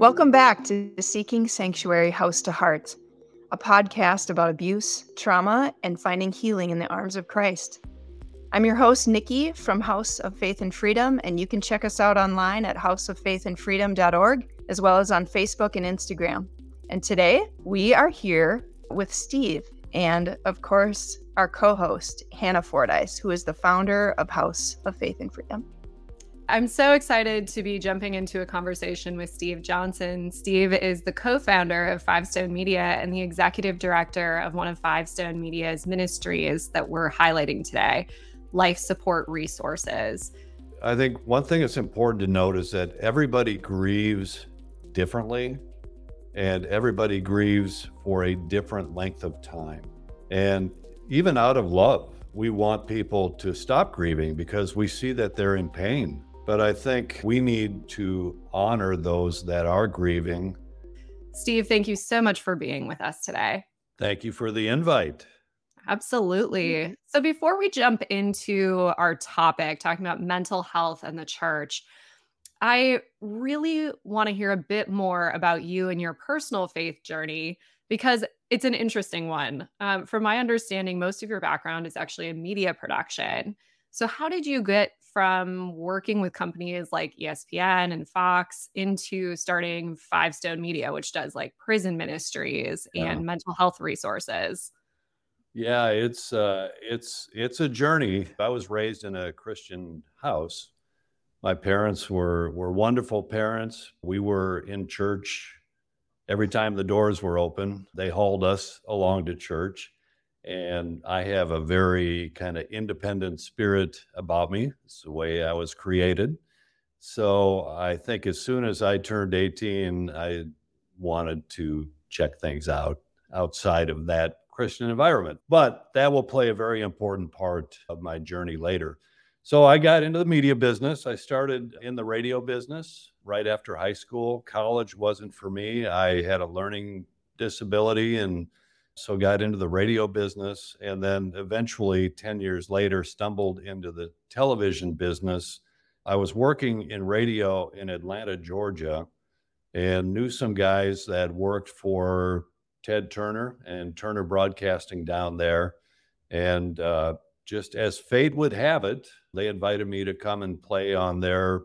Welcome back to Seeking Sanctuary House to Heart, a podcast about abuse, trauma, and finding healing in the arms of Christ. I'm your host, Nikki from House of Faith and Freedom, and you can check us out online at houseoffaithandfreedom.org, as well as on Facebook and Instagram. And today we are here with Steve and, of course, our co host, Hannah Fordyce, who is the founder of House of Faith and Freedom. I'm so excited to be jumping into a conversation with Steve Johnson. Steve is the co founder of Five Stone Media and the executive director of one of Five Stone Media's ministries that we're highlighting today Life Support Resources. I think one thing that's important to note is that everybody grieves differently and everybody grieves for a different length of time. And even out of love, we want people to stop grieving because we see that they're in pain but I think we need to honor those that are grieving. Steve, thank you so much for being with us today. Thank you for the invite. Absolutely. So, before we jump into our topic, talking about mental health and the church, I really want to hear a bit more about you and your personal faith journey because it's an interesting one. Um, from my understanding, most of your background is actually in media production. So, how did you get from working with companies like ESPN and Fox into starting Five Stone Media, which does like prison ministries yeah. and mental health resources? Yeah, it's uh, it's it's a journey. I was raised in a Christian house. My parents were were wonderful parents. We were in church every time the doors were open. They hauled us along to church and I have a very kind of independent spirit about me. It's the way I was created. So I think as soon as I turned 18, I wanted to check things out outside of that Christian environment. But that will play a very important part of my journey later. So I got into the media business. I started in the radio business right after high school. College wasn't for me. I had a learning disability and so got into the radio business and then eventually 10 years later stumbled into the television business. I was working in radio in atlanta georgia and knew some guys that worked for ted turner and turner broadcasting down there. And uh, just as fate would have it they invited me to come and play on their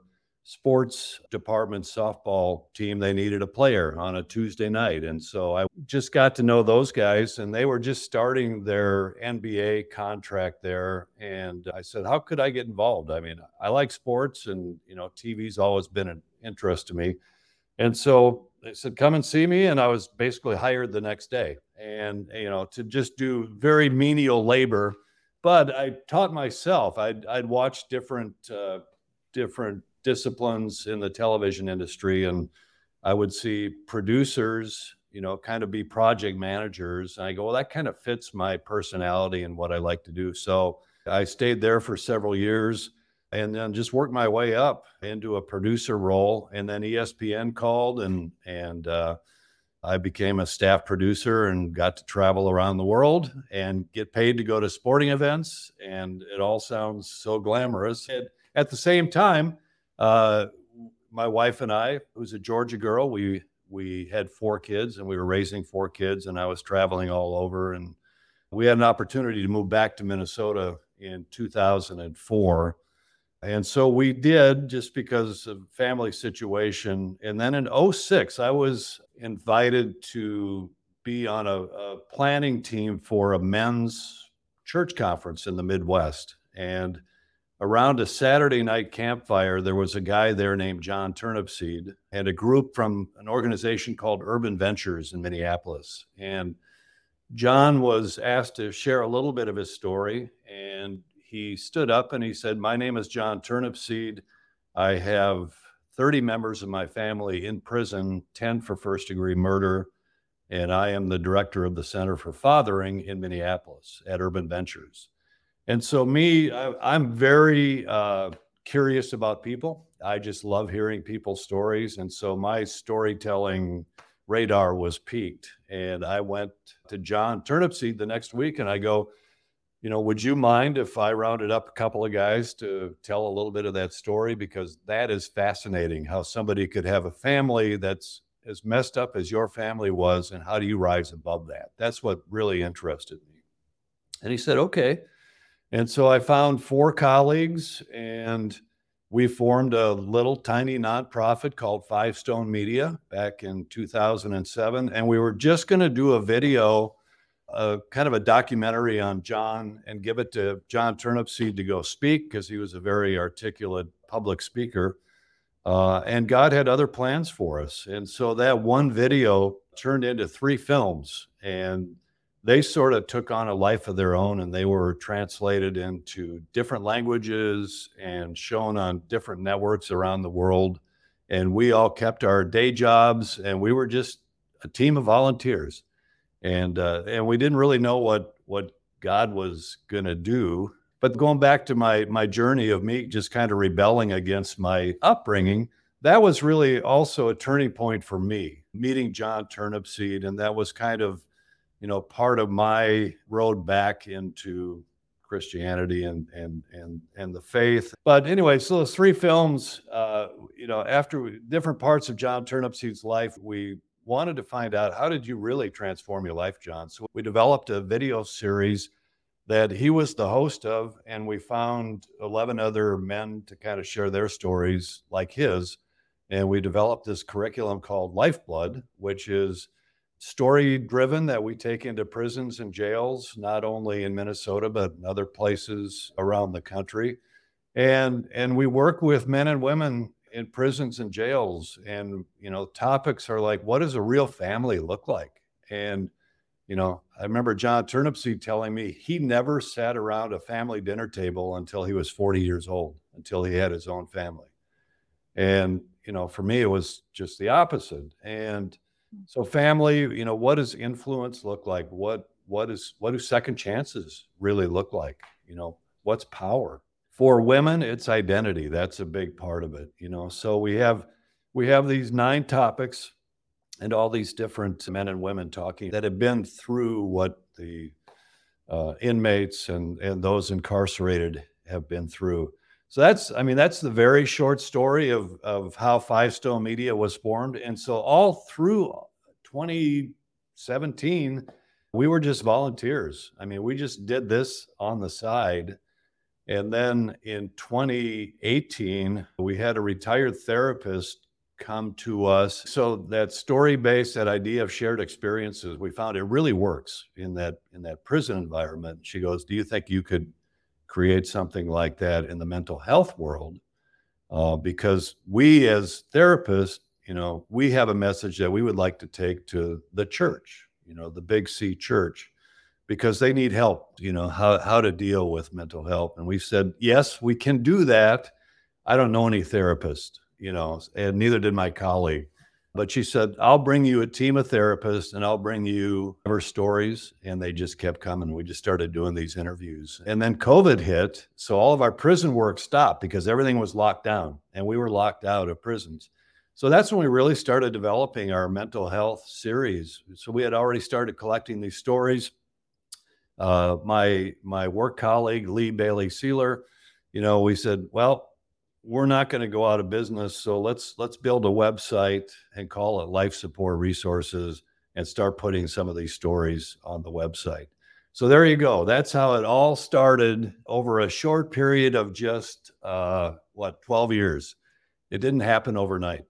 sports department softball team they needed a player on a Tuesday night. And so I just got to know those guys and they were just starting their NBA contract there. And I said how could I get involved? I mean I like sports and you know TV's always been an interest to me. And so they said come and see me and I was basically hired the next day. And you know to just do very menial labor but I taught myself. I'd I'd watch different uh, different disciplines in the television industry and I would see producers, you know, kind of be project managers. And I go, well, that kind of fits my personality and what I like to do. So I stayed there for several years and then just worked my way up into a producer role. And then ESPN called and, and, uh, I became a staff producer and got to travel around the world and get paid to go to sporting events. And it all sounds so glamorous. And at the same time, uh, my wife and I, who's a Georgia girl, we we had four kids and we were raising four kids, and I was traveling all over. And we had an opportunity to move back to Minnesota in 2004. And so we did just because of family situation. And then in 06, I was invited to be on a, a planning team for a men's church conference in the Midwest. And around a Saturday night campfire, there was a guy there named John Turnipseed and a group from an organization called Urban Ventures in Minneapolis. And John was asked to share a little bit of his story. And he stood up and he said, My name is John Turnipseed. I have 30 members of my family in prison, 10 for first degree murder. And I am the director of the Center for Fathering in Minneapolis at Urban Ventures. And so, me, I, am very uh, curious about people. I just love hearing people's stories. And so, my storytelling radar was piqued. And I went to John Turnipseed the next week and I go, you know, would you mind if I rounded up a couple of guys to tell a little bit of that story? Because that is fascinating how somebody could have a family that's as messed up as your family was, and how do you rise above that? That's what really interested me. And he said, okay. And so I found four colleagues, and we formed a little tiny nonprofit called Five Stone Media back in 2007. And we were just going to do a video, kind of a documentary on John, and give it to John Turnipseed to go speak because he was a very articulate public speaker. Uh, and God had other plans for us. And so that one video turned into three films. And they sort of took on a life of their own and they were translated into different languages and shown on different networks around the world. And we all kept our day jobs and we were just a team of volunteers. And, uh, and we didn't really know what, what God was going to do. But going back to my, my journey of me just kind of rebelling against my upbringing, that was really also a turning point for me, meeting John Turnipseed. And that was kind of you know, part of my road back into Christianity and and and and the faith. But anyway, so those three films, uh, you know, after we, different parts of John Turnipseed's life, we wanted to find out how did you really transform your life, John? So we developed a video series that he was the host of, and we found 11 other men to kind of share their stories like his. And we developed this curriculum called Lifeblood, which is story driven that we take into prisons and jails, not only in Minnesota, but in other places around the country. And, and we work with men and women in prisons and jails. And, you know, topics are like, what does a real family look like? And, you know, I remember John Turnipseed telling me he never sat around a family dinner table until he was 40 years old, until he had his own family. And, you know, for me, it was just the opposite. And, so family, you know, what does influence look like? What what is what do second chances really look like? You know, what's power? For women, it's identity. That's a big part of it, you know. So we have we have these nine topics and all these different men and women talking that have been through what the uh, inmates and and those incarcerated have been through. So that's, I mean, that's the very short story of, of how Five Stone Media was formed. And so all through 2017, we were just volunteers. I mean, we just did this on the side. And then in 2018, we had a retired therapist come to us. So that story based, that idea of shared experiences, we found it really works in that in that prison environment. She goes, "Do you think you could create something like that in the mental health world uh, because we as therapists you know we have a message that we would like to take to the church you know the big c church because they need help you know how, how to deal with mental health. And we said yes we can do that. I don't know any therapist you know and neither did my colleague but she said, I'll bring you a team of therapists and I'll bring you her stories. And they just kept coming. We just started doing these interviews. And then COVID hit. So all of our prison work stopped because everything was locked down and we were locked out of prisons. So that's when we really started developing our mental health series. So we had already started collecting these stories. Uh, my my work colleague Lee Bailey Sealer, you know, we said, well, we're not going to go out of business so let's let's build a website and call it life support resources and start putting some of these stories on the website. So there you go. That's how it all started over a short period of just uh, what 12 years. It didn't happen overnight.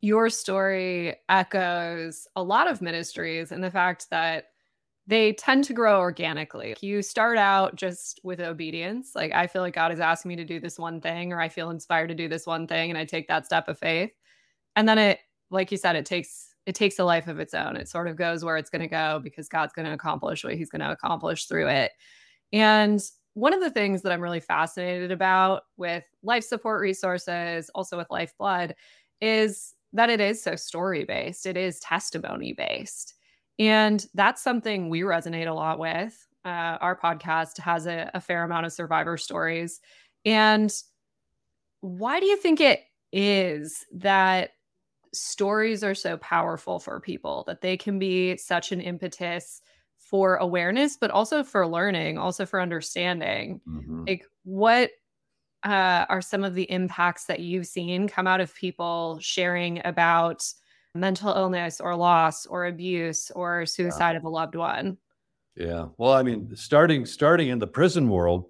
Your story echoes a lot of ministries and the fact that they tend to grow organically. You start out just with obedience. Like, I feel like God is asking me to do this one thing, or I feel inspired to do this one thing, and I take that step of faith. And then it, like you said, it takes it takes a life of its own. It sort of goes where it's going to go because God's going to accomplish what he's going to accomplish through it. And one of the things that I'm really fascinated about with life support resources, also with Lifeblood, is that it is so story based, it is testimony based. And that's something we resonate a lot with. Uh, our podcast has a, a fair amount of survivor stories. And why do you think it is that stories are so powerful for people, that they can be such an impetus for awareness, but also for learning, also for understanding? Mm-hmm. Like, what uh, are some of the impacts that you've seen come out of people sharing about mental illness or loss or abuse or suicide yeah. of a loved one. Yeah. Well, I mean, starting starting in the prison world,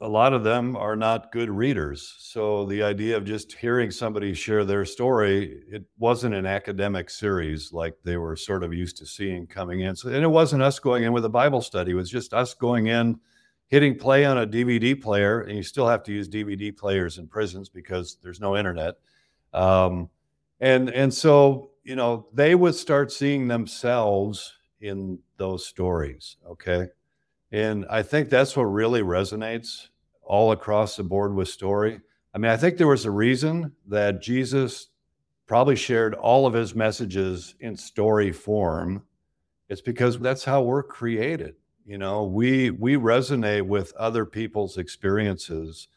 a lot of them are not good readers. So the idea of just hearing somebody share their story, it wasn't an academic series like they were sort of used to seeing coming in. So, and it wasn't us going in with a Bible study. It was just us going in, hitting play on a DVD player, and you still have to use DVD players in prisons because there's no internet. Um, and and so you know they would start seeing themselves in those stories. Okay. And I think that's what really resonates all across the board with story. I mean, I think there was a reason that Jesus probably shared all of his messages in story form. It's because that's how we're created. You know, we we resonate with other people's experiences.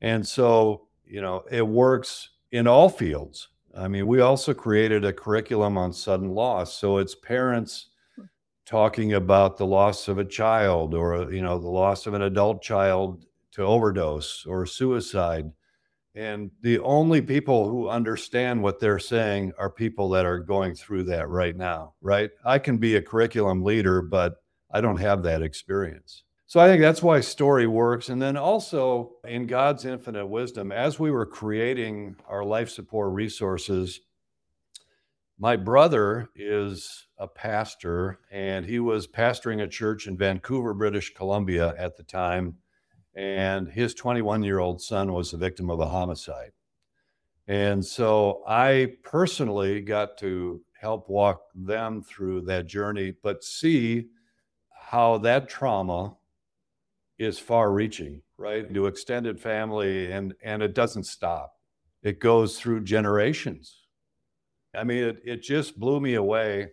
And so, you know, it works in all fields. I mean, we also created a curriculum on sudden loss. So it's parents hmm. talking about the loss of a child or you know the loss of an adult child to overdose or suicide. And the only people who understand what they're saying are people that are going through that right now right? I can be a curriculum leader but i don't have that experience so i think that's why story works and then also in god's infinite wisdom as we were creating our life support resources my brother is a pastor, and he was pastoring a church in Vancouver, British Columbia at the time. And his 21 year old son was the victim of a homicide. And so I personally got to help walk them through that journey, but see how that trauma is far reaching, right? To extended family, and, and it doesn't stop, it goes through generations I mean, it, it just blew me away.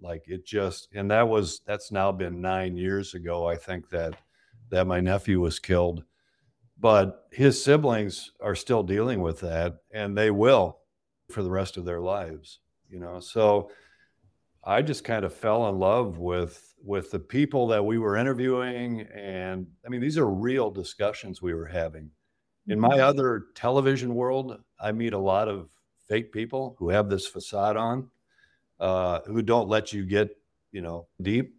Like it just, and that was, that's now been nine years ago, I think that, that my nephew was killed. But his siblings are still dealing with that and they will for the rest of their lives, you know? So I just kind of fell in love with, with the people that we were interviewing. And I mean, these are real discussions we were having. In my mm-hmm. other television world, I meet a lot of fake people who have this facade on, uh, who don't let you get, you know, deep.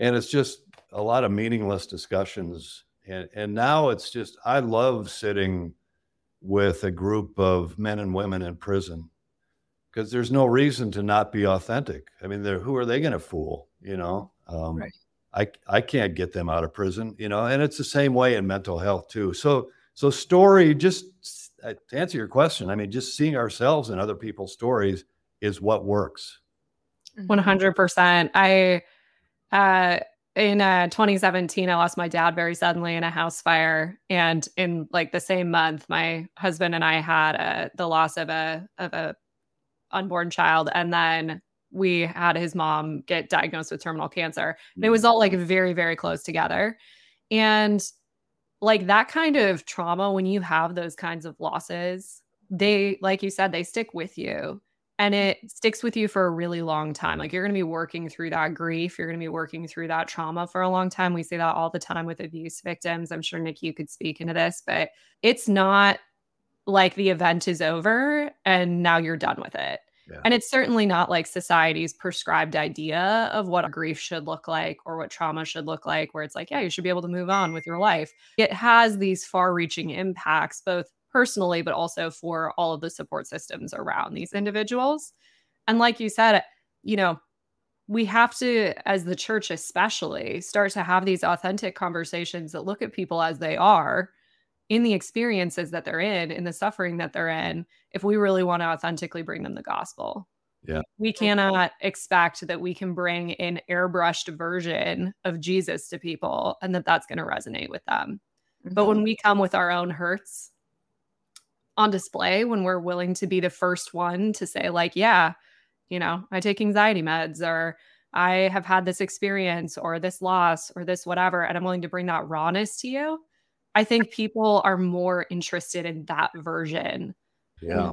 And it's just a lot of meaningless discussions. And, and now it's just, I love sitting with a group of men and women in prison because there's no reason to not be authentic. I mean, who are they going to fool? You know, um, right. I I can't get them out of prison. You know, and it's the same way in mental health too. So so story just uh, to answer your question, I mean, just seeing ourselves in other people's stories is what works. 100%. Mm-hmm. I, uh, in uh, 2017, I lost my dad very suddenly in a house fire, and in like the same month, my husband and I had a, uh, the loss of a of a unborn child, and then we had his mom get diagnosed with terminal cancer. And it hmm. was all like very very close together, and like that kind of trauma when you have those kinds of losses they like you said they stick with you. And it sticks with you for a really long time. Like you're going to be working through that grief. You're going to be working through that trauma for a long time. We say that all the time with abuse victims. I'm sure nick you could speak into this but it's not like the event is over and now you're done with it yeah. And it's certainly not like society's prescribed idea of what grief should look like or what trauma should look like, where it's like, yeah, you should be able to move on with your life. It has these far reaching impacts, both personally, but also for all of the support systems around these individuals. And like you said, you know, we have to, as the church especially, start to have these authentic conversations that look at people as they are in the experiences that they're in, in the suffering that they're in, if we really want to authentically bring them the gospel. Yeah. We cannot expect that we can bring an airbrushed version of Jesus to people and that that's going to resonate with them. Mm-hmm. But when we come with our own hurts on display, when we're willing to be the first one to say, like, yeah, you know, I take anxiety meds or I have had this experience or this loss or this whatever, and I'm willing to bring that rawness to you, I think people are more interested in that version. Yeah.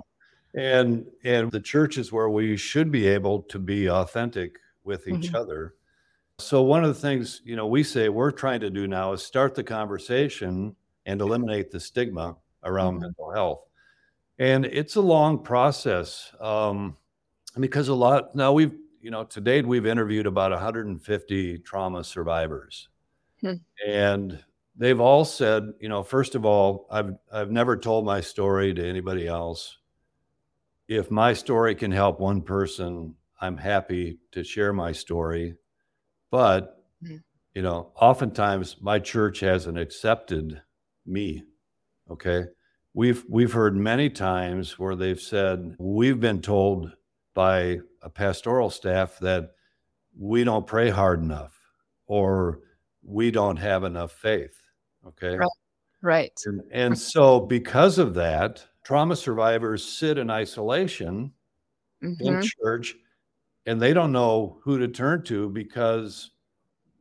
And and the church is where we should be able to be authentic with each mm-hmm. other. So one of the things, you know, we say we're trying to do now is start the conversation and eliminate the stigma around mm-hmm. mental health. And it's a long process um, because a lot now we've, you know, to date we've interviewed about 150 trauma survivors. Hmm. And they've all said, you know, first of all, I've I've never told my story to anybody else. If my story can help one person, I'm happy to share my story. But, mm-hmm. you know, oftentimes my church hasn't accepted me. Okay. We've we've heard many times where they've said, we've been told by a pastoral staff that we don't pray hard enough or we don't have enough faith. Okay. Right. right. And, and so because of that, trauma survivors sit in isolation mm-hmm. in church and they don't know who to turn to because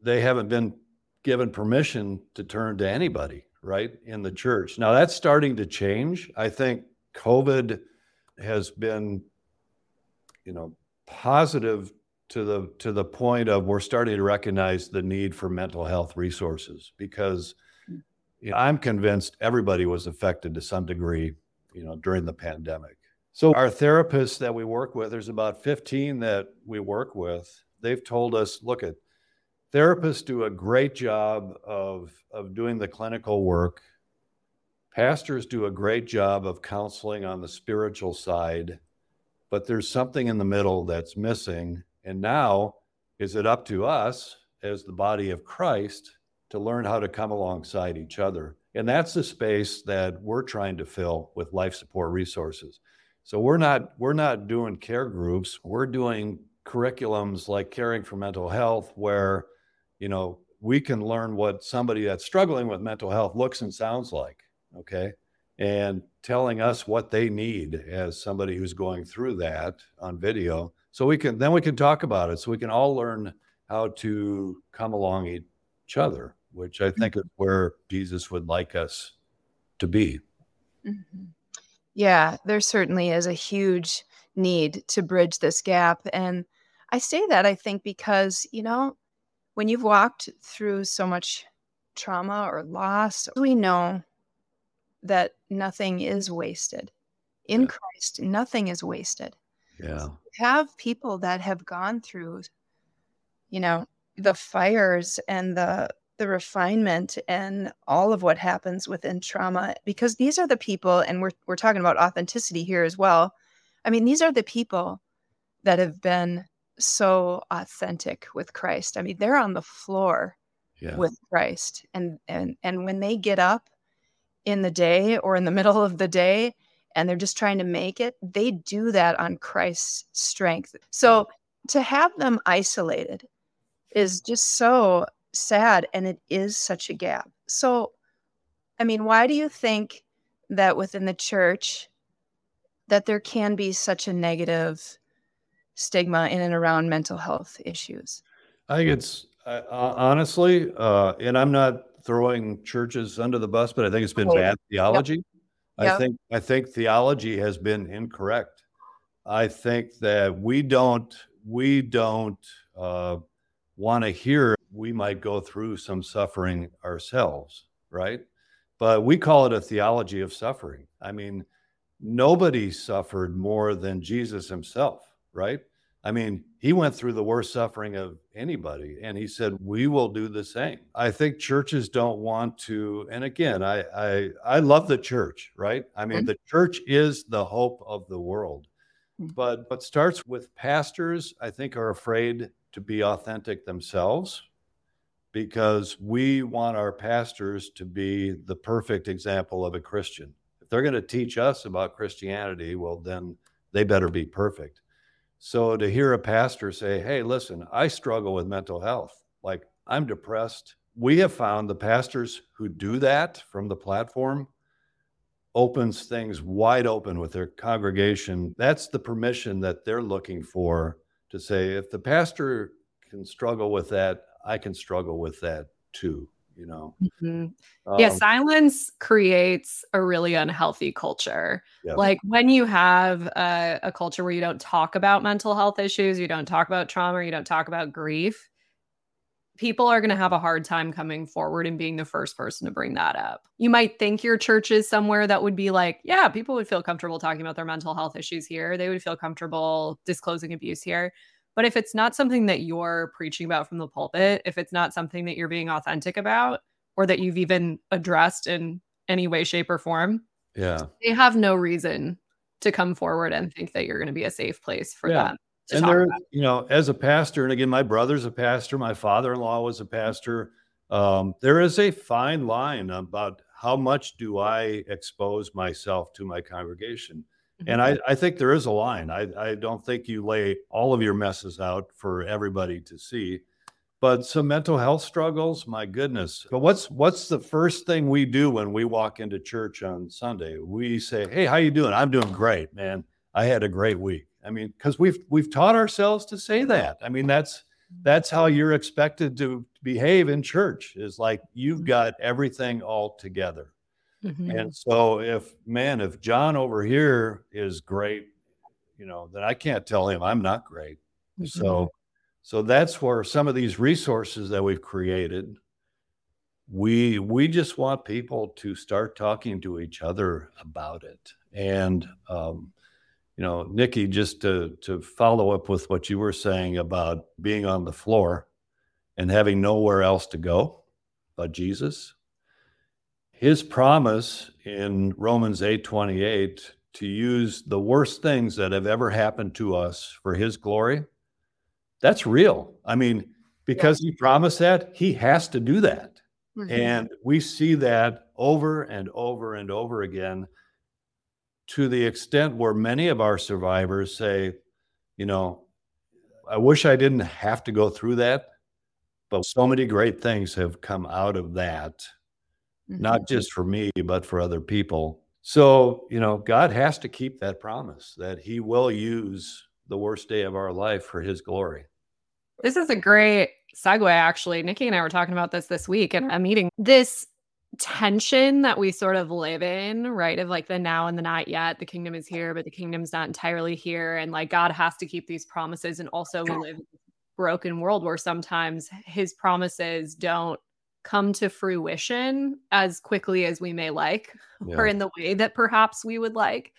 they haven't been given permission to turn to anybody right in the church now that's starting to change i think covid has been you know positive to the to the point of we're starting to recognize the need for mental health resources because you know, i'm convinced everybody was affected to some degree you know during the pandemic so our therapists that we work with, there's about 15 that we work with. They've told us, look at therapists do a great job of, of doing the clinical work. Pastors do a great job of counseling on the spiritual side, but there's something in the middle that's missing. And now, is it up to us as the body of Christ to learn how to come alongside each other? And that's the space that we're trying to fill with life support resources. So we're not we're not doing care groups. We're doing curriculums like caring for mental health where you know we can learn what somebody that's struggling with mental health looks and sounds like, okay? And telling us what they need as somebody who's going through that on video. So we can then we can talk about it. So we can all learn how to come along each other, which I think is where Jesus would like us to be. Mm-hmm. Yeah, there certainly is a huge need to bridge this gap. And I say that, I think, because, you know, when you've walked through so much trauma or loss, we know that nothing is wasted. In yeah. Christ, nothing is wasted. Yeah. So have people that have gone through, you know, the fires and the the refinement and all of what happens within trauma because these are the people and we're we're talking about authenticity here as well. I mean, these are the people that have been so authentic with Christ. I mean, they're on the floor yeah. with Christ and and and when they get up in the day or in the middle of the day and they're just trying to make it, they do that on Christ's strength. So to have them isolated is just so sad and it is such a gap. So, I mean, why do you think that within the church that there can be such a negative stigma in and around mental health issues? I think it's uh, honestly, uh, and I'm not throwing churches under the bus, but I think it's been bad theology. Yep. I yep. think I think theology has been incorrect. I think that we don't we don't uh, want to hear we might go through some suffering ourselves, right? But we call it a theology of suffering. I mean, nobody suffered more than Jesus himself, right? I mean, he went through the worst suffering of anybody, and he said, "We will do the same." I think churches don't want to, and again, I I, I love the church, right? I mean, mm-hmm. the church is the hope of the world, mm-hmm. but what starts with pastors, I think, are afraid to be authentic themselves, because we want our pastors to be the perfect example of a Christian. If they're going to teach us about Christianity, well, then they better be perfect. So to hear a pastor say, hey, listen, I struggle with mental health, like I'm depressed. We have found the pastors who do that from the platform opens things wide open with their congregation. That's the permission that they're looking for to say, if the pastor can struggle with that, I can struggle with that too, you know. Mm-hmm. Um, yeah, silence creates a really unhealthy culture. Yeah. Like when you have a, a culture where you don't talk about mental health issues, you don't talk about trauma, you don't talk about grief, people are going to have a hard time coming forward and being the first person to bring that up. You might think your church is somewhere that would be like, yeah, people would feel comfortable talking about their mental health issues here. They would feel comfortable disclosing abuse here. But if it's not something that you're preaching about from the pulpit, if it's not something that you're being authentic about or that you've even addressed in any way shape or form, yeah. They have no reason to come forward and think that you're going to be a safe place for yeah. them and there, you know, as a pastor, and again, my brother's a pastor, my father-in-law was a pastor. Um, there is a fine line about how much do I expose myself to my congregation. Mm-hmm. And I, I think there is a line. I, I don't think you lay all of your messes out for everybody to see. But some mental health struggles, my goodness. But what's what's the first thing we do when we walk into church on Sunday? We say, "Hey, how you doing? I'm doing great, man. I had a great week." I mean, because we've we've taught ourselves to say that. I mean, that's that's how you're expected to behave in church. Is like you've mm-hmm. got everything all together. Mm-hmm. And so, if man, if John over here is great, you know, then I can't tell him I'm not great. Mm-hmm. So, so that's where some of these resources that we've created, we we just want people to start talking to each other about it. And um, you know, Nikki, just to to follow up with what you were saying about being on the floor and having nowhere else to go but Jesus. His promise in Romans 8:28 to use the worst things that have ever happened to us for his glory. That's real. I mean, because yeah. he promised that, he has to do that. Mm-hmm. And we see that over and over and over again to the extent where many of our survivors say, you know, I wish I didn't have to go through that, but so many great things have come out of that, mm-hmm. not just for me, but for other people. So, you know, God has to keep that promise that He will use the worst day of our life for His glory. This is a great segue, actually. Nikki and I were talking about this this week in a meeting. This tension that we sort of live in, right? Of like the now and the not yet. The kingdom is here, but the kingdom's not entirely here. And like God has to keep these promises. And also, we live in a broken world where sometimes his promises don't come to fruition as quickly as we may like yeah. or in the way that perhaps we would like.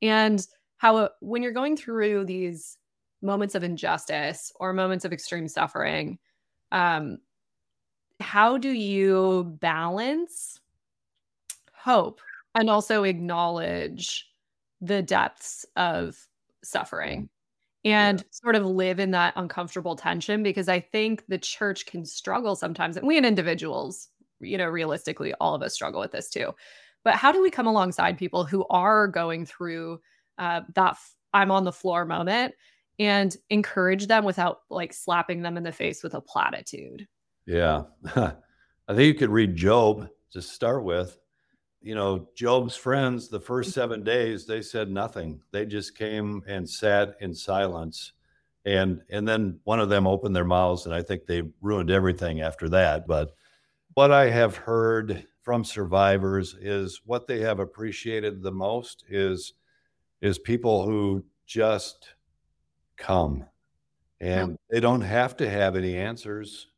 And how, uh, when you're going through these moments of injustice or moments of extreme suffering, um, how do you balance hope and also acknowledge the depths of suffering and yeah. sort of live in that uncomfortable tension? Because i think the church can struggle sometimes and we and individuals you know realistically all of us struggle with this too. But how do we come alongside people who are going through uh, that f- i'm on the floor moment and encourage them without like slapping them in the face with a platitude yeah. I think you could read Job to start with. You know, Job's friends, the first mm. seven days, they said nothing. They just came and sat in silence. And and then one of them opened their mouths, and I think they ruined everything after that. But what I have heard from survivors is what they have appreciated the most is is people who just come and they don't have to have any answers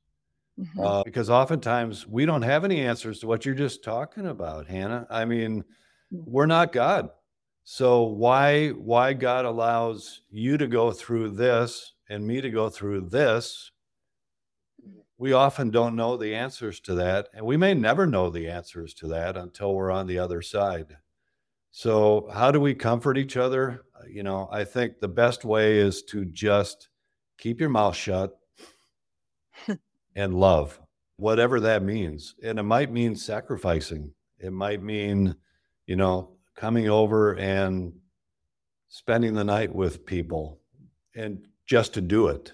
Mm-hmm. Uh, because oftentimes we don't have any answers to what you're just talking about, Hannah. I mean, mm. we're not God. So why why God allows you to go through this and me to go through this? We often don't know the answers to that, and we may never know the answers to that until we're on the other side. So, how do we comfort each other? Uh, you know, I think the best way is to just keep your mouth shut and love, whatever that means. And it might mean sacrificing, it might mean, you know, coming over and spending the night with people and just to do it.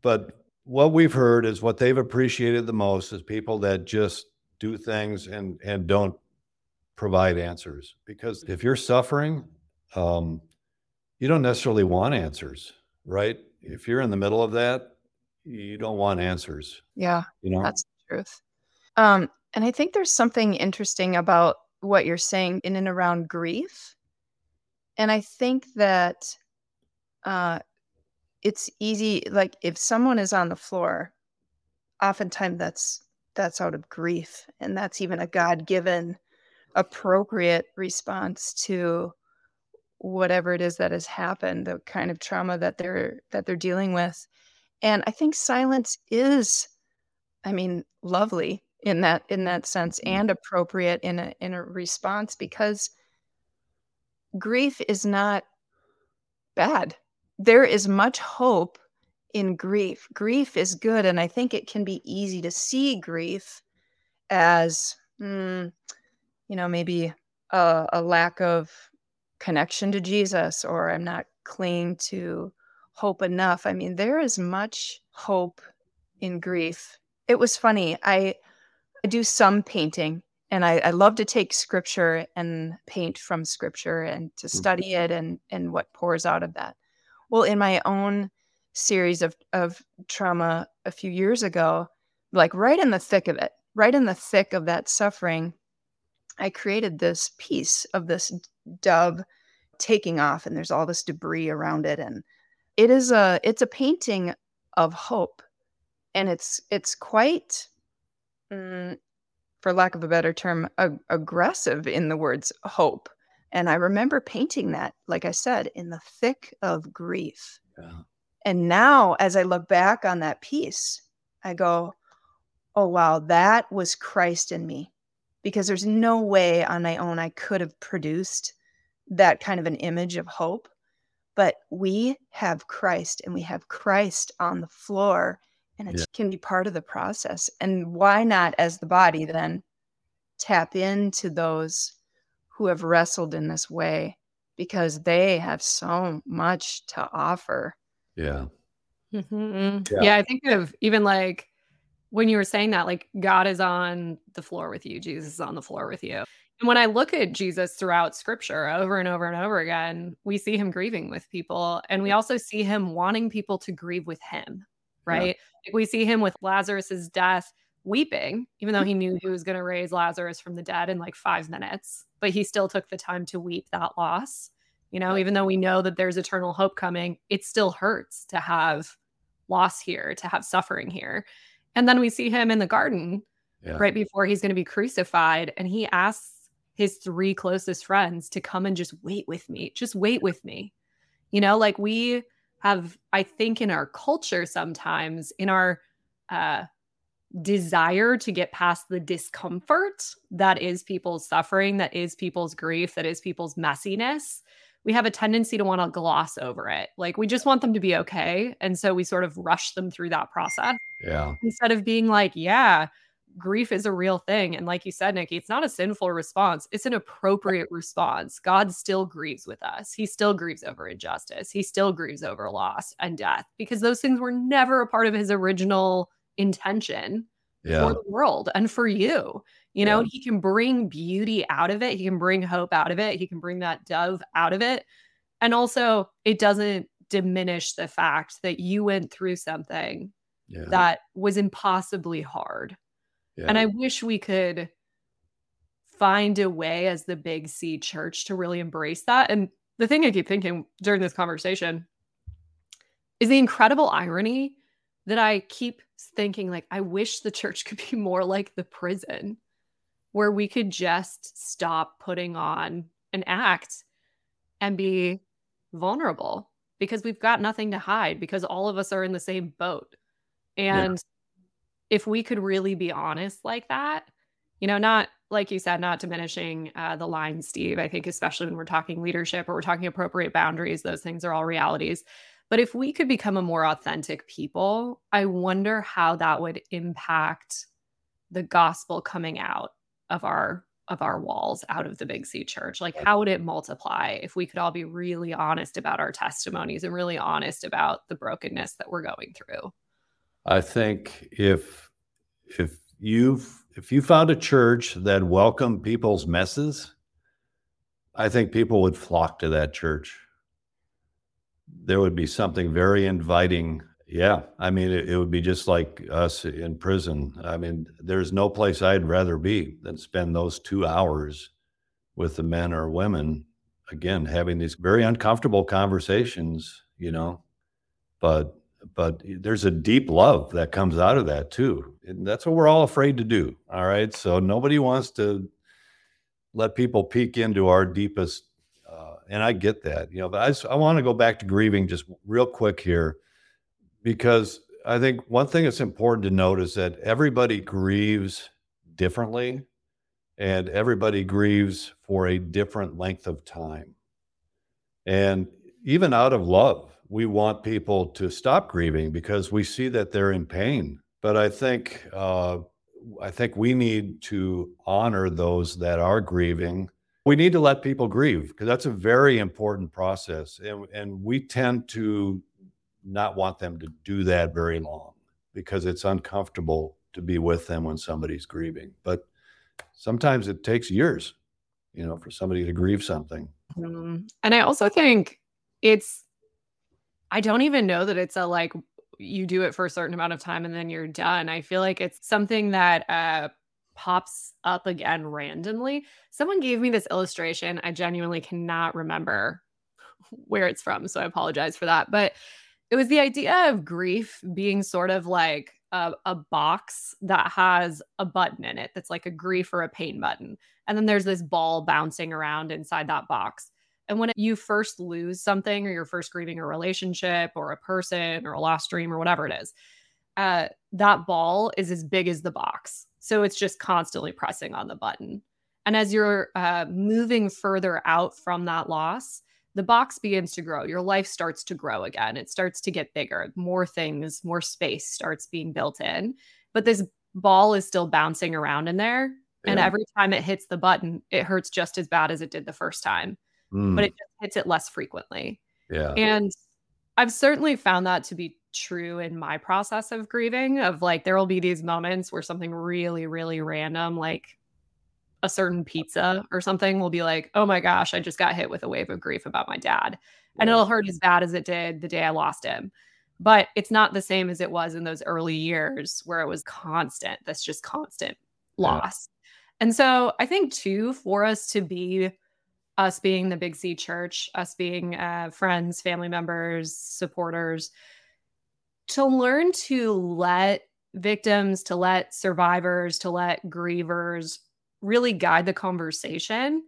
But what we've heard is what they've appreciated the most is people that just do things and and don't provide answers because if you're suffering um, you don't necessarily want answers right if you're in the middle of that you don't want answers. Yeah. You know, that's the truth. Um, and I think there's something interesting about what you're saying in and around grief. And I think that uh, it's easy, like if someone is on the floor, oftentimes that's that's out of grief and that's even a god-given appropriate response to whatever it is that has happened the kind of trauma that they're that they're dealing with and i think silence is i mean lovely in that in that sense Mm. and appropriate in a in a response because grief is not bad there is much hope in grief grief is good and i think it can be easy to see grief as mm, you know maybe a, a lack of connection to jesus or i'm not clinging to hope enough. I mean there is much hope in grief. It was funny i I do some painting and I, I love to take scripture and paint from scripture and to mm. study it and and what pours out of that. Well, in my own series of of trauma a few years ago, like right in the thick of it, right in the thick of that suffering, I created this piece of this dove taking off and there's all this debris around it and it is a it's a painting of hope and it's it's quite mm, for lack of a better term, ag- aggressive in the words hope. And I remember painting that, like I said, in the thick of grief. Yeah. And now, as I look back on that piece, I go, oh, wow, that was Christ in me. Because there's no way on my own I could have produced that kind of an image of hope. But we have Christ and we have Christ on the floor and it Yeah. can be part of the process. And why not, as the body, then tap into those who have wrestled in this way because they have so much to offer. Yeah. Mhm. Yeah. Yeah. I think of even like when you were saying that, like God is on the floor with you, Jesus is on the floor with you. And when I look at Jesus throughout scripture over and over and over again, we see him grieving with people. And we also see him wanting people to grieve with him, right? Like we see him with Lazarus's death weeping, even though mm. he knew he was going to raise Lazarus from the dead in like five minutes, but he still took the time to weep that loss. You know, even though we know that there's eternal hope coming, it still hurts to have loss here, to have suffering here. And then we see him in the garden Yeah. right before he's going to be crucified. And he asks his three closest friends to come and just wait with me, just wait with me. You know, like we have, I think, in our culture sometimes, in our uh, desire to get past the discomfort that is people's suffering, that is people's grief, that is people's messiness, we have a tendency to want to gloss over it. Like we just want them to be okay. And so we sort of rush them through that process Yeah. instead of being like, yeah, grief is a real thing. And like you said, Nikki, it's not a sinful response, it's an appropriate response. God still grieves with us. He still grieves over injustice. He still grieves over loss and death because those things were never a part of his original intention Yeah. for the world and for you. You know, Yeah. he can bring beauty out of it. He can bring hope out of it. He can bring that dove out of it. And also, it doesn't diminish the fact that you went through something Yeah. that was impossibly hard. Yeah. And I wish we could find a way as the Big C church to really embrace that. And the thing I keep thinking during this conversation is the incredible irony that I keep thinking like I wish the church could be more like the prison where we could just stop putting on an act and be vulnerable because we've got nothing to hide because all of us are in the same boat. And if we could really be honest like that, you know, not like you said, not diminishing uh, the line, Steve. I think, especially when we're talking leadership or we're talking appropriate boundaries, those things are all realities. But if we could become a more authentic people, I wonder how that would impact the gospel coming out of our of our walls out of the big C church. Like how would it multiply if we could all be really honest about our testimonies and really honest about the brokenness that we're going through? I think if if you've if you found a church that welcomed people's messes, I think people would flock to that church. There would be something very inviting. Yeah, I mean, it, it would be just like us in prison. I mean, there's no place I'd rather be than spend those two hours with the men or women, again, having these very uncomfortable conversations, you know. But but there's a deep love that comes out of that too. And that's what we're all afraid to do. All right. So nobody wants to let people peek into our deepest. Uh, and I get that, you know, but I, I want to go back to grieving just real quick here because I think one thing that's important to note is that everybody grieves differently and everybody grieves for a different length of time. And even out of love, we want people to stop grieving because we see that they're in pain. But I think uh, I think we need to honor those that are grieving. We need to let people grieve because that's a very important process, and and we tend to not want them to do that very long because it's uncomfortable to be with them when somebody's grieving. But sometimes it takes years, you know, for somebody to grieve something. Mm. And I also think it's I don't even know that it's a like you do it for a certain amount of time and then you're done. I feel like it's something that uh pops up again randomly. Someone gave me this illustration. I genuinely cannot remember where it's from, so I apologize for that. But it was the idea of grief being sort of like a, a, box that has a button in it that's like a grief or a pain button. And then there's this ball bouncing around inside that box. And when you first lose something or you're first grieving a relationship or a person or a lost dream or whatever it is, uh, that ball is as big as the box. So it's just constantly pressing on the button. And as you're uh, moving further out from that loss, the box begins to grow. Your life starts to grow again. It starts to get bigger. More things, more space starts being built in. But this ball is still bouncing around in there. Yeah. And every time it hits the button, it hurts just as bad as it did the first time mm. but it just hits it less frequently. Yeah. And I've certainly found that to be true in my process of grieving of like there will be these moments where something really really random like a certain pizza or something will be like oh my gosh i just got hit with a wave of grief about my dad and it'll hurt as bad as it did the day i lost him but it's not the same as it was in those early years where it was constant that's just constant loss yeah. and so i think too for us to be us being the Big C church, us being uh, friends, family members, supporters, to learn to let victims, to let survivors, to let grievers really guide the conversation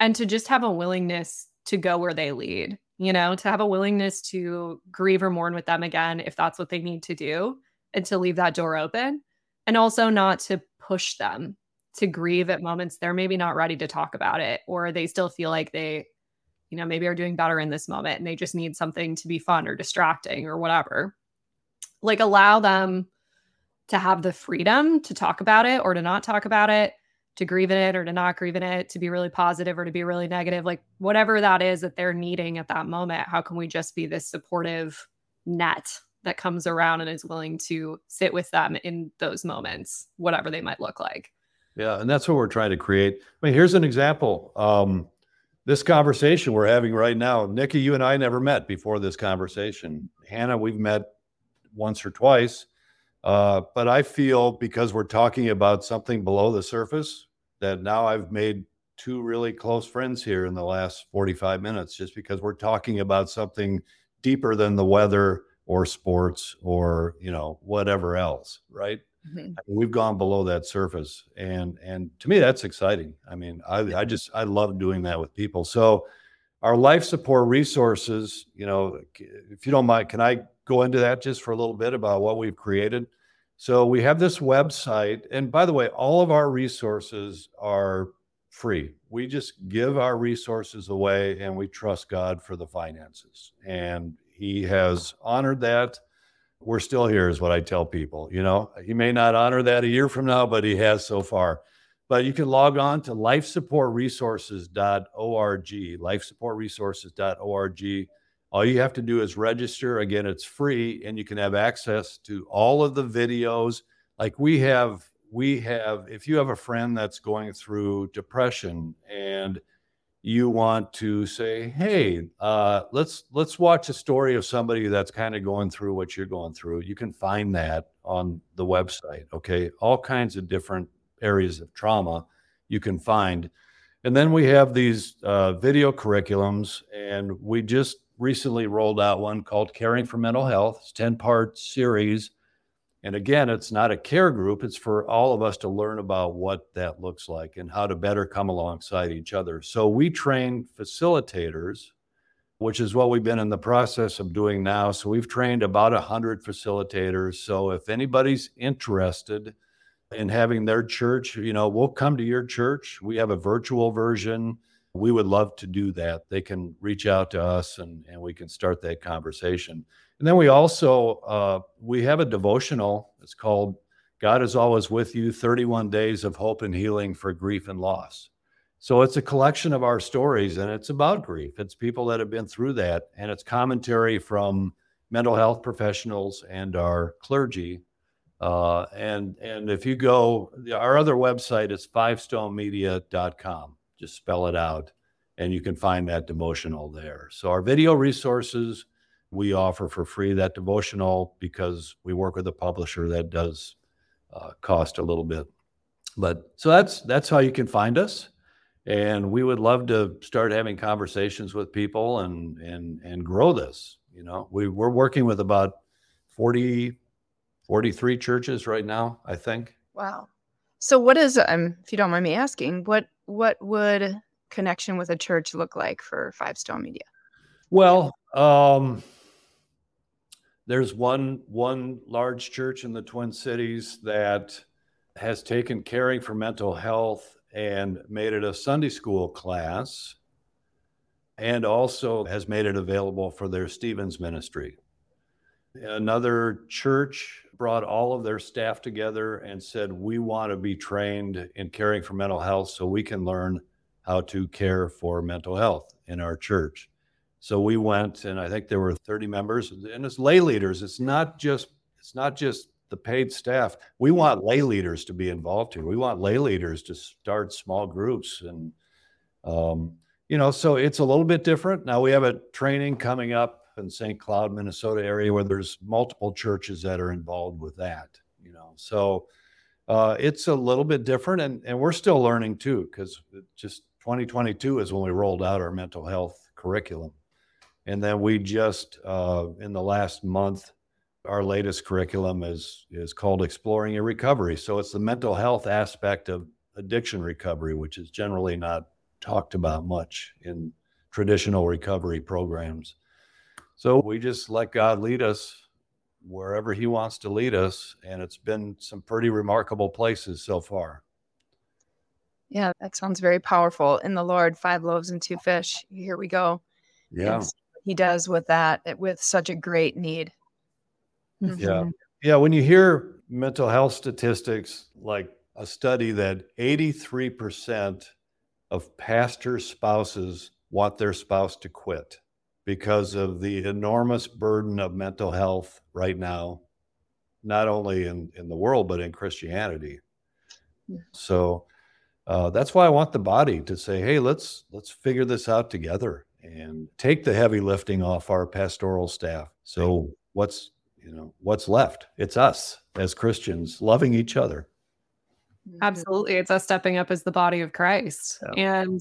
and to just have a willingness to go where they lead, you know, to have a willingness to grieve or mourn with them again if that's what they need to do and to leave that door open and also not to push them to grieve at moments they're maybe not ready to talk about it or they still feel like they you know maybe are doing better in this moment and they just need something to be fun or distracting or whatever. Like allow them to have the freedom to talk about it or to not talk about it to grieve in it or to not grieve in it to be really positive or to be really negative. Like whatever that is that they're needing at that moment how can we just be this supportive net that comes around and is willing to sit with them in those moments whatever they might look like yeah, and that's what we're trying to create. I mean, here's an example. Um, this conversation we're having right now, Nikki, you and I never met before this conversation. Hannah, we've met once or twice, uh, but I feel because we're talking about something below the surface that now I've made two really close friends here in the last 45 minutes, just because we're talking about something deeper than the weather or sports or you know whatever else, right? Mm-hmm. we've gone below that surface, and and to me that's exciting. I mean, I I just I love doing that with people. So our life support resources, you know, if you don't mind, can I go into that just for a little bit about what we've created? So we have this website, and by the way, all of our resources are free. We just give our resources away, and we trust God for the finances, and He has honored that we're still here, is what I tell people. You know, he may not honor that a year from now, but he has so far. But you can log on to lifesupportresources.org, lifesupportresources.org. All you have to do is register. Again, it's free, and you can have access to all of the videos. Like we have, we have, if you have a friend that's going through depression and you want to say, "Hey, uh, let's let's watch a story of somebody that's kind of going through what you're going through." You can find that on the website. Okay, all kinds of different areas of trauma you can find, and then we have these uh, video curriculums, and we just recently rolled out one called Caring for Mental Health. It's 10 part series. And again, it's not a care group, it's for all of us to learn about what that looks like and how to better come alongside each other. So we train facilitators, which is what we've been in the process of doing now. So we've trained about 100 facilitators. So if anybody's interested, in having their church, you know, we'll come to your church. We have a virtual version we would love to do that. They can reach out to us and, and we can start that conversation. And then we also uh, we have a devotional. It's called God is always with you 31 days of hope and healing for grief and loss. So it's a collection of our stories and it's about grief. It's people that have been through that and it's commentary from mental health professionals and our clergy. Uh, and and if you go, our other website is fivestonemedia.com just spell it out and you can find that devotional there. So our video resources we offer for free that devotional because we work with a publisher that does uh, cost a little bit. But so that's that's how you can find us. And we would love to start having conversations with people and and and grow this. You know, we, we're working with about 40, 43 churches right now, I think. Wow. So what is um if you don't mind me asking, what what would connection with a church look like for Five Stone Media? Well, um, there's one one large church in the Twin Cities that has taken caring for mental health and made it a Sunday school class and also has made it available for their Stephens ministry. Another church brought all of their staff together and said, We want to be trained in caring for mental health so we can learn how to care for mental health in our church. So we went, and I think there were 30 members, and it's lay leaders. It's not just it's not just the paid staff. We want lay leaders to be involved here. We want lay leaders to start small groups, and um, you know, so it's a little bit different. Now we have a training coming up in St. Cloud, Minnesota area where there's multiple churches that are involved with that, you know. So uh, it's a little bit different and, and we're still learning too, because just 2022 is when we rolled out our mental health curriculum. And then we just uh, in the last month, our latest curriculum is is called Exploring Your Recovery. So it's the mental health aspect of addiction recovery, which is generally not talked about much in traditional recovery programs. So we just let God lead us wherever He wants to lead us. And it's been some pretty remarkable places so far. Yeah, that sounds very powerful. In the Lord, five loaves and two fish. Here we go. Yeah. he does with that, with such a great need. Mm-hmm. Yeah. Yeah. When you hear mental health statistics, like a study that 83% of pastor spouses want their spouse to quit because of the enormous burden of mental health right now, not only in, in the world, but in Christianity. Yeah. So uh, that's why I want the body to say, hey, let's let's figure this out together and take the heavy lifting off our pastoral staff. So what's you know what's left? It's us as Christians loving each other. Absolutely. It's us stepping up as the body of Christ. Yeah. And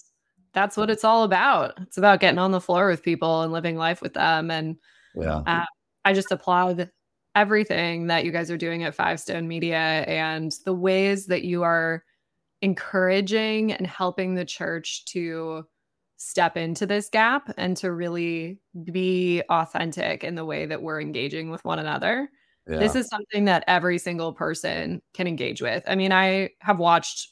that's what it's all about. It's about getting on the floor with people and living life with them. And yeah, uh, I just applaud everything that you guys are doing at Five Stone Media and the ways that you are encouraging and helping the church to step into this gap and to really be authentic in the way that we're engaging with one another. Yeah. This is something that every single person can engage with. I mean, I have watched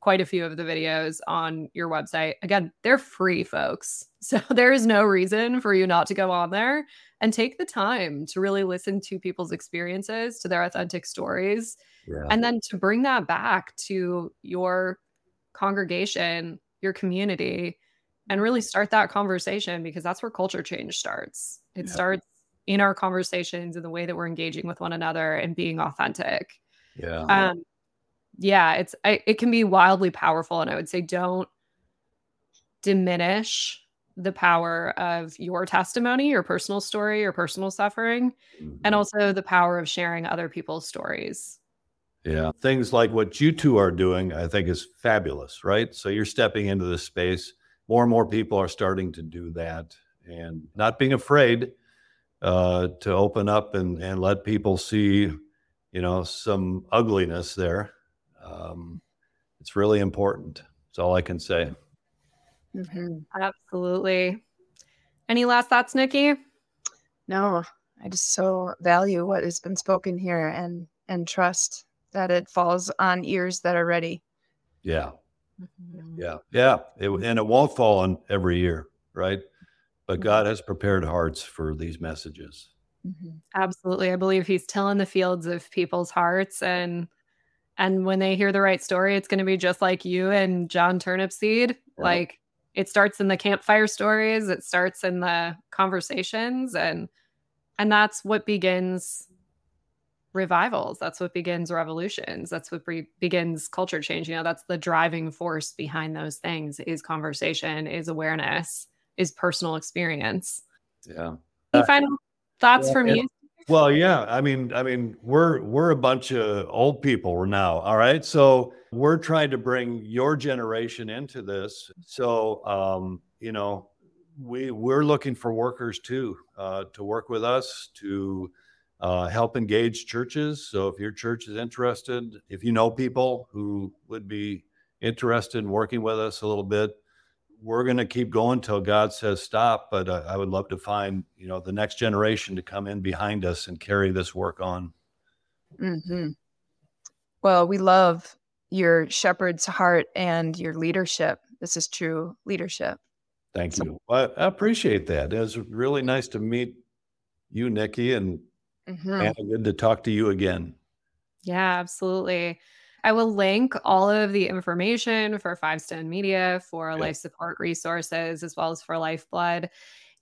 quite a few of the videos on your website. Again, they're free, folks. So there is no reason for you not to go on there and take the time to really listen to people's experiences, to their authentic stories, yeah. and then to bring that back to your congregation, your community, and really start that conversation because that's where culture change starts. It yeah. starts in our conversations and the way that we're engaging with one another and being authentic. Yeah. Um, yeah, it's I, it can be wildly powerful, and I would say don't diminish the power of your testimony, your personal story, your personal suffering, mm-hmm. and also the power of sharing other people's stories. Yeah, things like what you two are doing, I think, is fabulous, right? So you're stepping into this space. More and more people are starting to do that, and not being afraid uh, to open up and, and let people see, you know, some ugliness there. Um, it's really important. That's all I can say. Mm-hmm. Absolutely. Any last thoughts, Nikki? No, I just so value what has been spoken here and and trust that it falls on ears that are ready. Yeah. Mm-hmm. Yeah. Yeah. It, and it won't fall on every year, right? But mm-hmm. God has prepared hearts for these messages. Mm-hmm. Absolutely. I believe he's tilling the fields of people's hearts and and when they hear the right story, it's going to be just like you and John Turnipseed. Like it starts in the campfire stories, it starts in the conversations and and that's what begins revivals. That's what begins revolutions. That's what be- begins culture change. You know that's the driving force behind those things is conversation is awareness is personal experience. Yeah. Any final thoughts yeah, from you well yeah i mean i mean we're we're a bunch of old people now all right so we're trying to bring your generation into this so um you know we we're looking for workers too uh, to work with us to uh, help engage churches. So if your church is interested, if you know people who would be interested in working with us a little bit, we're going to keep going till God says stop. But uh, I would love to find you know the next generation to come in behind us and carry this work on. Mm-hmm. Well, we love your shepherd's heart and your leadership. This is true leadership. Thank so- you. I appreciate that. It was really nice to meet you, Nikki, and mm-hmm. Anna, good to talk to you again. Yeah, absolutely. I will link all of the information for Five Stone Media, for yeah. life support resources, as well as for Lifeblood.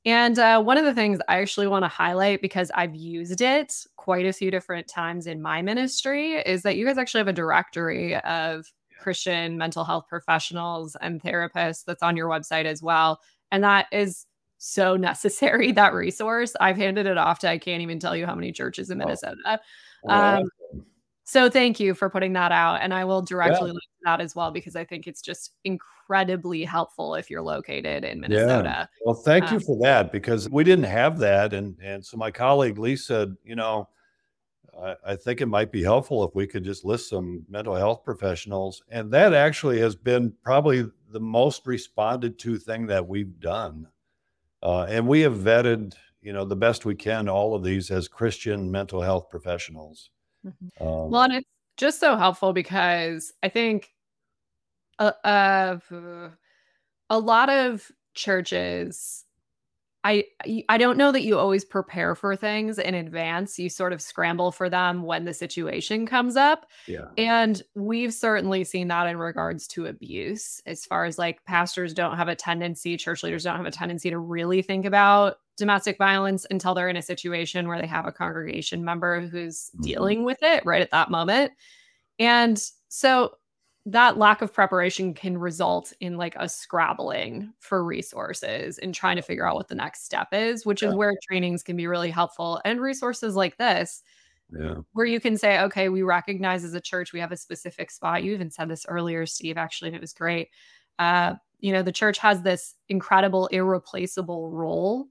And uh, one of the things I actually want to highlight because I've used it quite a few different times in my ministry is that you guys actually have a directory of Christian mental health professionals and therapists that's on your website as well. And that is so necessary, that resource. I've handed it off to I can't even tell you how many churches in Minnesota. Oh. Um, so thank you for putting that out. And I will directly yeah. link to that as well because I think it's just incredibly helpful if you're located in Minnesota. Yeah. Well, thank um, you for that because we didn't have that. And and so my colleague Lee said, you know, I, I think it might be helpful if we could just list some mental health professionals. And that actually has been probably the most responded to thing that we've done. Uh, and we have vetted, you know, the best we can all of these as Christian mental health professionals. Mm-hmm. Um, well, and it's just so helpful because I think uh, uh, a lot of churches I I don't know that you always prepare for things in advance. You sort of scramble for them when the situation comes up. Yeah. And we've certainly seen that in regards to abuse, as far as like pastors don't have a tendency, church leaders don't have a tendency to really think about domestic violence until they're in a situation where they have a congregation member who's mm-hmm. dealing with it right at that moment. And so that lack of preparation can result in like a scrabbling for resources and trying to figure out what the next step is, which yeah. is where trainings can be really helpful and resources like this. Yeah. Where you can say, okay, we recognize as a church we have a specific spot. You even said this earlier, Steve, actually, and it was great. Uh, you know, the church has this incredible, irreplaceable role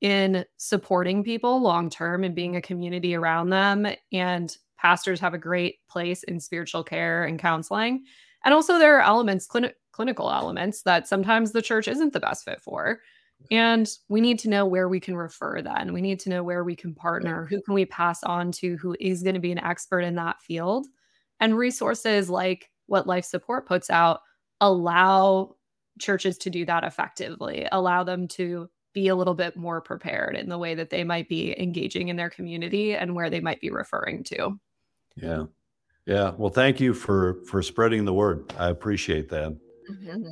in supporting people long term and being a community around them. And pastors have a great place in spiritual care and counseling. And also, there are elements, clin- clinical elements, that sometimes the church isn't the best fit for. And we need to know where we can refer then. We need to know where we can partner. Who can we pass on to who is going to be an expert in that field? And resources like what Life Support puts out allow churches to do that effectively, allow them to be a little bit more prepared in the way that they might be engaging in their community and where they might be referring to. Yeah. Yeah. Well, thank you for for spreading the word. I appreciate that. Mm-hmm.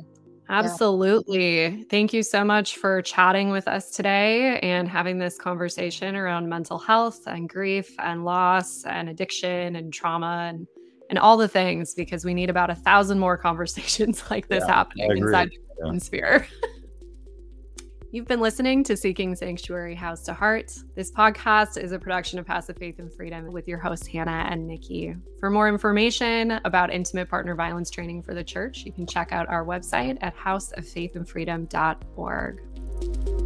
Absolutely. Yeah. Thank you so much for chatting with us today and having this conversation around mental health and grief and loss and addiction and trauma and and all the things because we need about a thousand more conversations like this yeah, happening inside the yeah. sphere. You've been listening to Seeking Sanctuary House to Heart. This podcast is a production of House of Faith and Freedom with your hosts, Hannah and Nikki. For more information about intimate partner violence training for the church, you can check out our website at houseoffaithandfreedom.org.